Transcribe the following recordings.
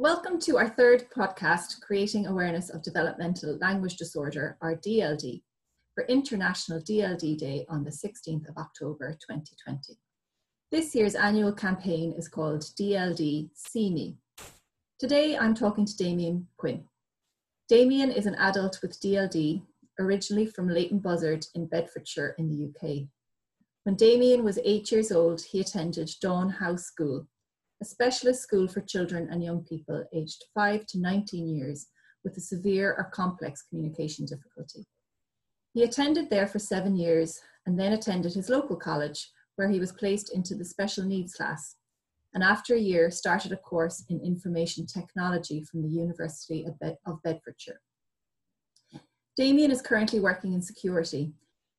Welcome to our third podcast, Creating Awareness of Developmental Language Disorder, or DLD, for International DLD Day on the 16th of October 2020. This year's annual campaign is called DLD See Me. Today I'm talking to Damien Quinn. Damien is an adult with DLD, originally from Leighton Buzzard in Bedfordshire in the UK. When Damien was eight years old, he attended Dawn House School, a specialist school for children and young people aged 5 to 19 years with a severe or complex communication difficulty. He attended there for seven years and then attended his local college, where he was placed into the special needs class, and after a year started a course in information technology from the University of, Bed- of Bedfordshire. Damien is currently working in security.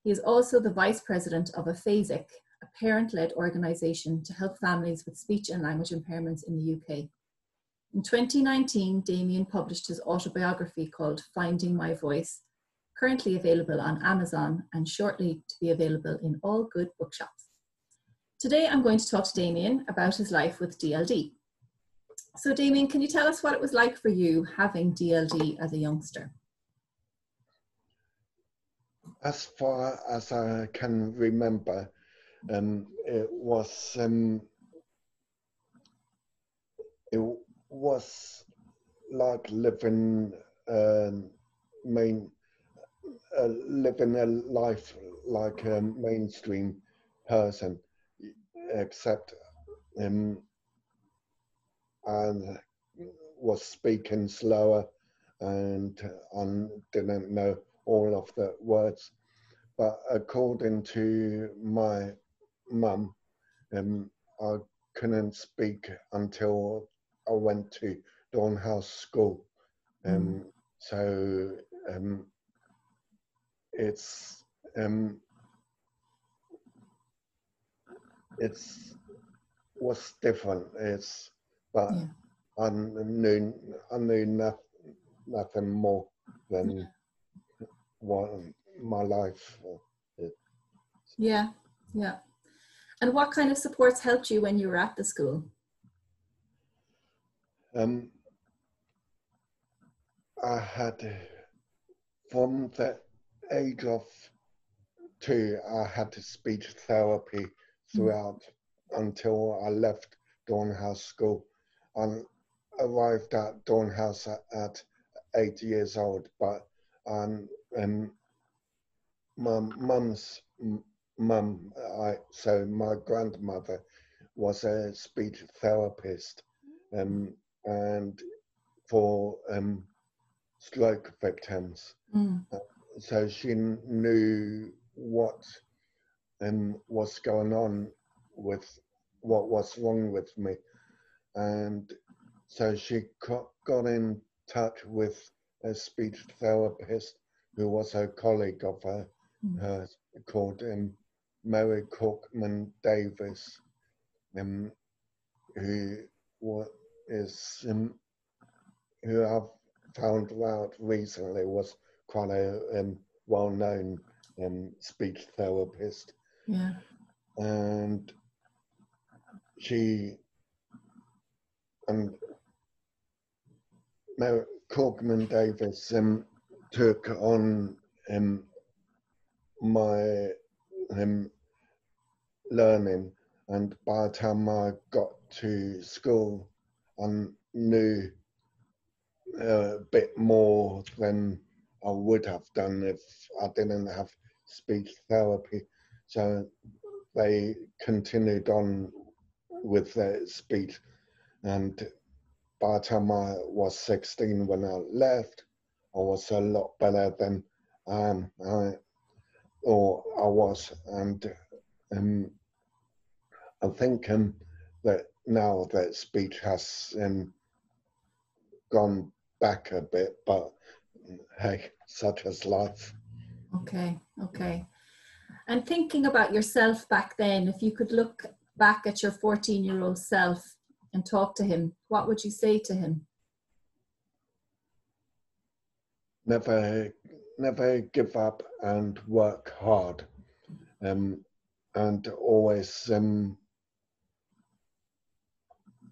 He is also the vice president of Afasic, a parent-led organisation to help families with speech and language impairments in the UK. In 2019, Damien published his autobiography called Finding My Voice, currently available on Amazon and shortly to be available in all good bookshops. Today I'm going to talk to Damien about his life with DLD. So Damien, can you tell us what it was like for you having DLD as a youngster? As far as I can remember, um, it was um, it was like living um, main uh, living a life like a mainstream person except um, and was speaking slower and I didn't know all of the words. But according to my mum, um, I couldn't speak until I went to Dawn House School. Um, mm. So um, it's um, it's was different. It's but yeah. I knew I knew nothing, nothing more than yeah. what my life. Is. Yeah, yeah. And what kind of supports helped you when you were at the school? Um, I had from the age of two, I had speech therapy throughout until I left Dawn House School. I arrived at Dawn House at, at eight years old, but um, um, my mum's mum, I, so my grandmother was a speech therapist, um, and for um, stroke victims. Mm. Uh, so she knew what and what's going on with what was wrong with me. And so she got in touch with a speech therapist who was a colleague of her, mm. her called um, Mary Cookman Davis, um, who is um, who I've found out recently was quite a um, well-known um, speech therapist. Yeah. And she and Mary Corkman Davis um, took on um, my um, learning, and by the time I got to school, I knew a bit more than I would have done if I didn't have speech therapy. So they continued on with their speech. And by the time I was 16 when I left, I was a lot better than um, I, or I was. And um, I think um, that now that speech has um, gone back a bit, but hey, such is life. Okay, okay. And thinking about yourself back then, if you could look back at your 14 year old self and talk to him, what would you say to him? Never, never give up and work hard, um, and always um,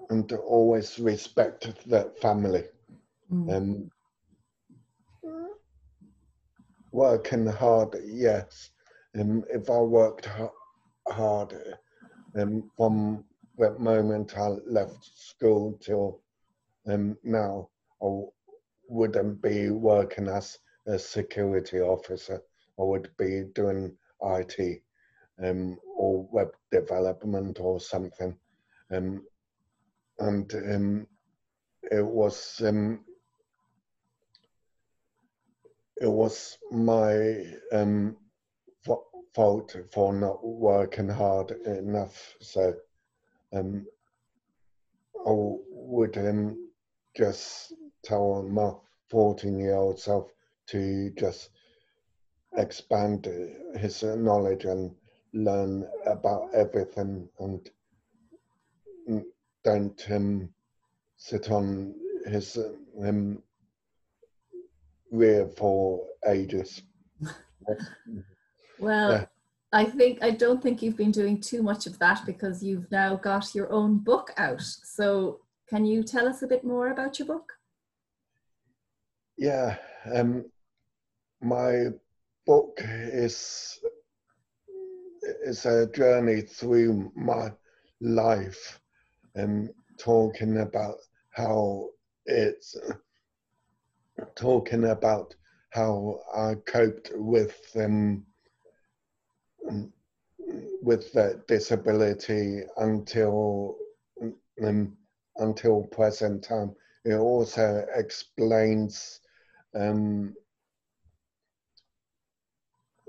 and always respect the family. Mm. Um, working hard, yes. Um, if I worked ha- hard um, from that moment I left school till um, now, I wouldn't be working as a security officer. I would be doing IT um, or web development or something. Um, and um, it was um, it was my um, fa- fault for not working hard enough. So um, I would um, just tell my 14 year old self to just expand his knowledge and learn about everything and don't um, sit on his um, rear for ages. Well, Yeah. I think I don't think you've been doing too much of that because you've now got your own book out. So, can you tell us a bit more about your book? Yeah, um, my book is is a journey through my life and talking about how it's talking about how I coped with um, with the disability until um, until present time. It also explains um,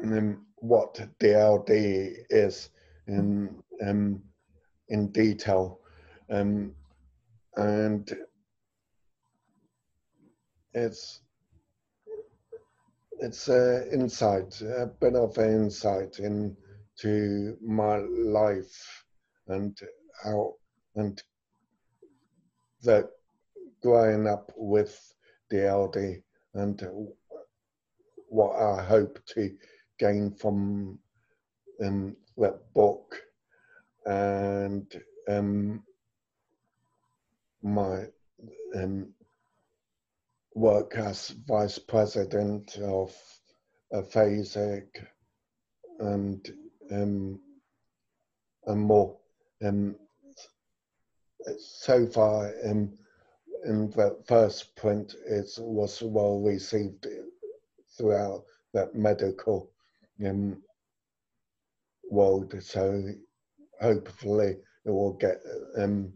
um, what DLD is in um, in detail, um, and it's it's an insight, a bit of an insight into my life and how and that growing up with DLD and what I hope to gain from um, that book and um, my um, work as vice president of Afasic and um, and more. Um, so far, um, in the first print, it was well received throughout that medical um, world. So hopefully, it will get um,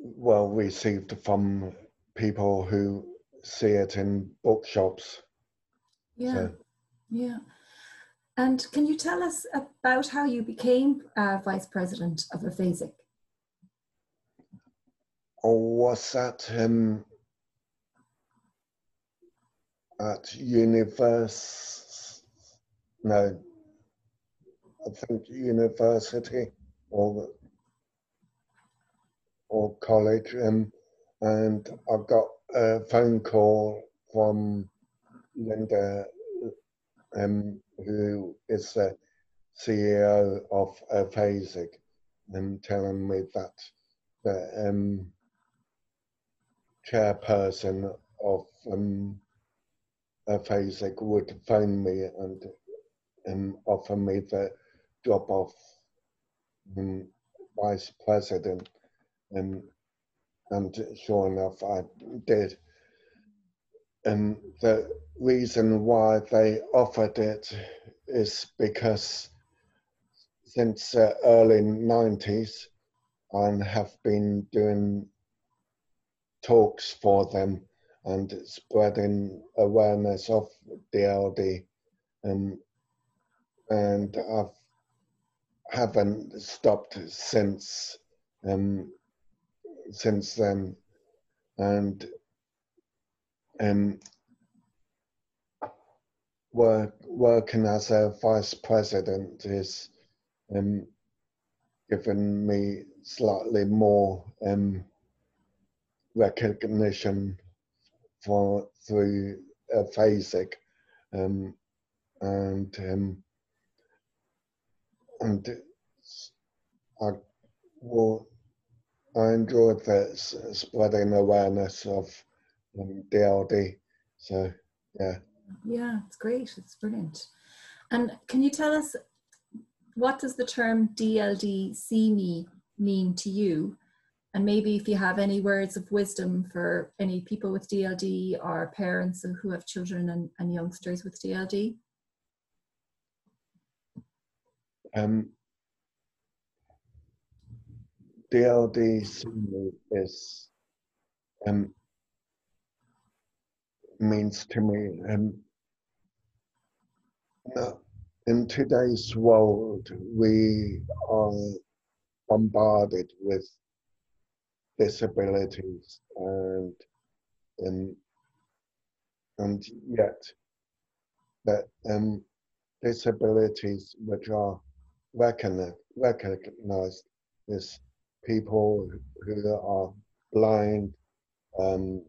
well received from people who see it in bookshops. Yeah, So- yeah. And can you tell us about how you became uh, vice president of Afasic? Or was that um, at universe? No, I think university or or college, um, and I got a phone call from Linda, um, who is the CEO of Afasic, and telling me that the um, chairperson of um, would phone me and um, offer me the job of um, vice president. Um, and sure enough, I did. And the reason why they offered it is because since the early 90s, I have been doing talks for them and spreading awareness of DLD. Um, and I've haven't stopped since um, since then. And um, work, working as a vice president is um, given me slightly more um, recognition for through Afasic um, and um, and I will I enjoyed the spreading awareness of um, DLD. So, yeah. Yeah, it's great. It's brilliant. And can you tell us what does the term DLD see me mean to you? And maybe if you have any words of wisdom for any people with DLD or parents who have children and, and youngsters with DLD. Um, DLD is um, means to me um, in today's world we are bombarded with disabilities and um, and yet that um, disabilities which are recognized, recognized as people who are blind, um,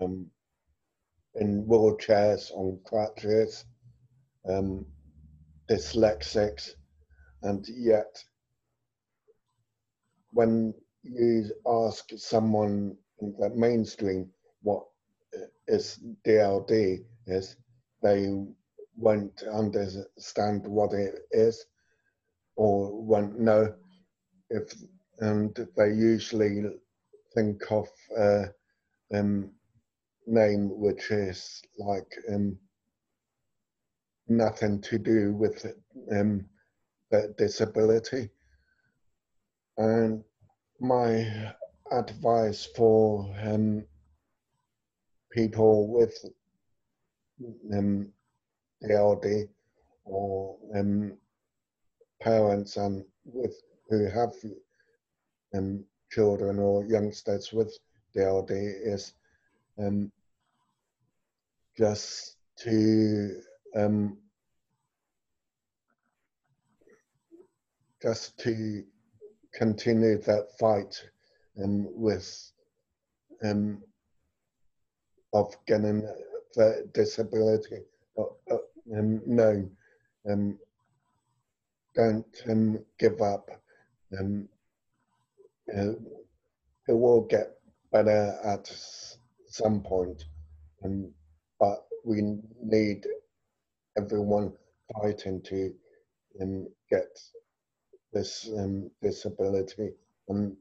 um, in wheelchairs, on crutches, um, dyslexics, and yet when you ask someone in the mainstream what is DLD is, they won't understand what it is or won't know if and they usually think of a um, name which is like um, nothing to do with um, the disability. And my advice for um, people with um, DLD or um, parents and with who have um, children or youngsters with DLD is um, just to um, just to continue that fight um, with um, of getting the disability uh, uh, um, known. Um, don't um, give up. Um, uh, it will get better at some point, um, but we need everyone fighting to um, get this um, disability um,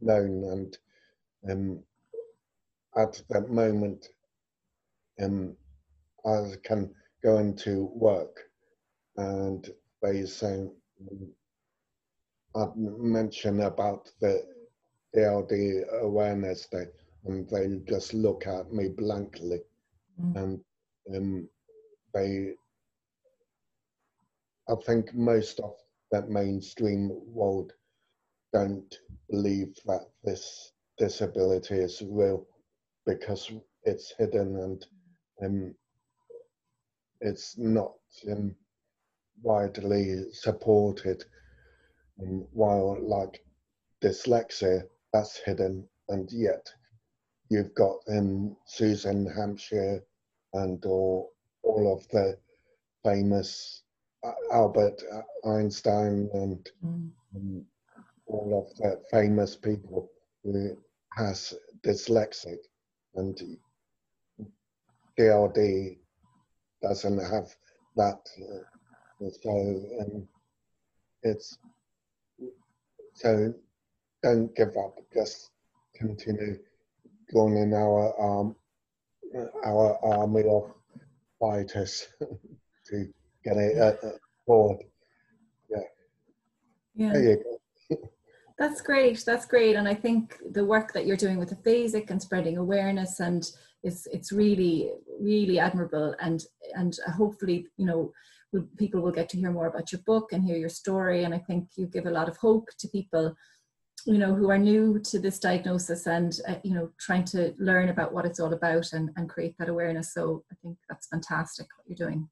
known and um, at that moment um, I can go into work and they say I'd mention about the DLD awareness day and they just look at me blankly mm. and um, they I think most of that mainstream world don't believe that this disability is real because it's hidden and um, it's not um, widely supported. Um, while like dyslexia, that's hidden, and yet you've got um, Susan Hampshire and or all of the famous Albert Einstein and, mm. and all of the famous people who has dyslexic and DLD doesn't have that. Uh, so um, it's so don't give up. Just continue joining our um, our army of fighters to get it uh, uh, forward. Yeah. Yeah. That's great. That's great. And I think the work that you're doing with the Afasic and spreading awareness and it's it's really really admirable and and hopefully you know people will get to hear more about your book and hear your story and I think you give a lot of hope to people you know who are new to this diagnosis and uh, you know trying to learn about what it's all about and, and create that awareness so I think that's fantastic what you're doing.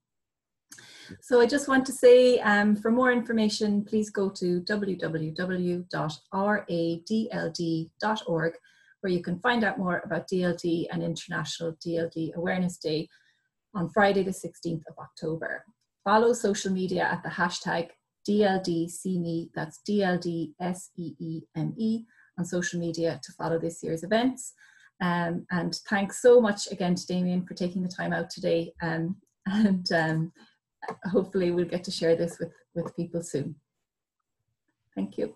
So I just want to say um, for more information, please go to www.radld.org, where you can find out more about DLD and International DLD Awareness Day on Friday, the 16th of October. Follow social media at the hashtag DLDCME, that's DLDSEEME on social media to follow this year's events. Um, and thanks so much again to Damien for taking the time out today. Um, and um, hopefully we'll get to share this with, with people soon. Thank you.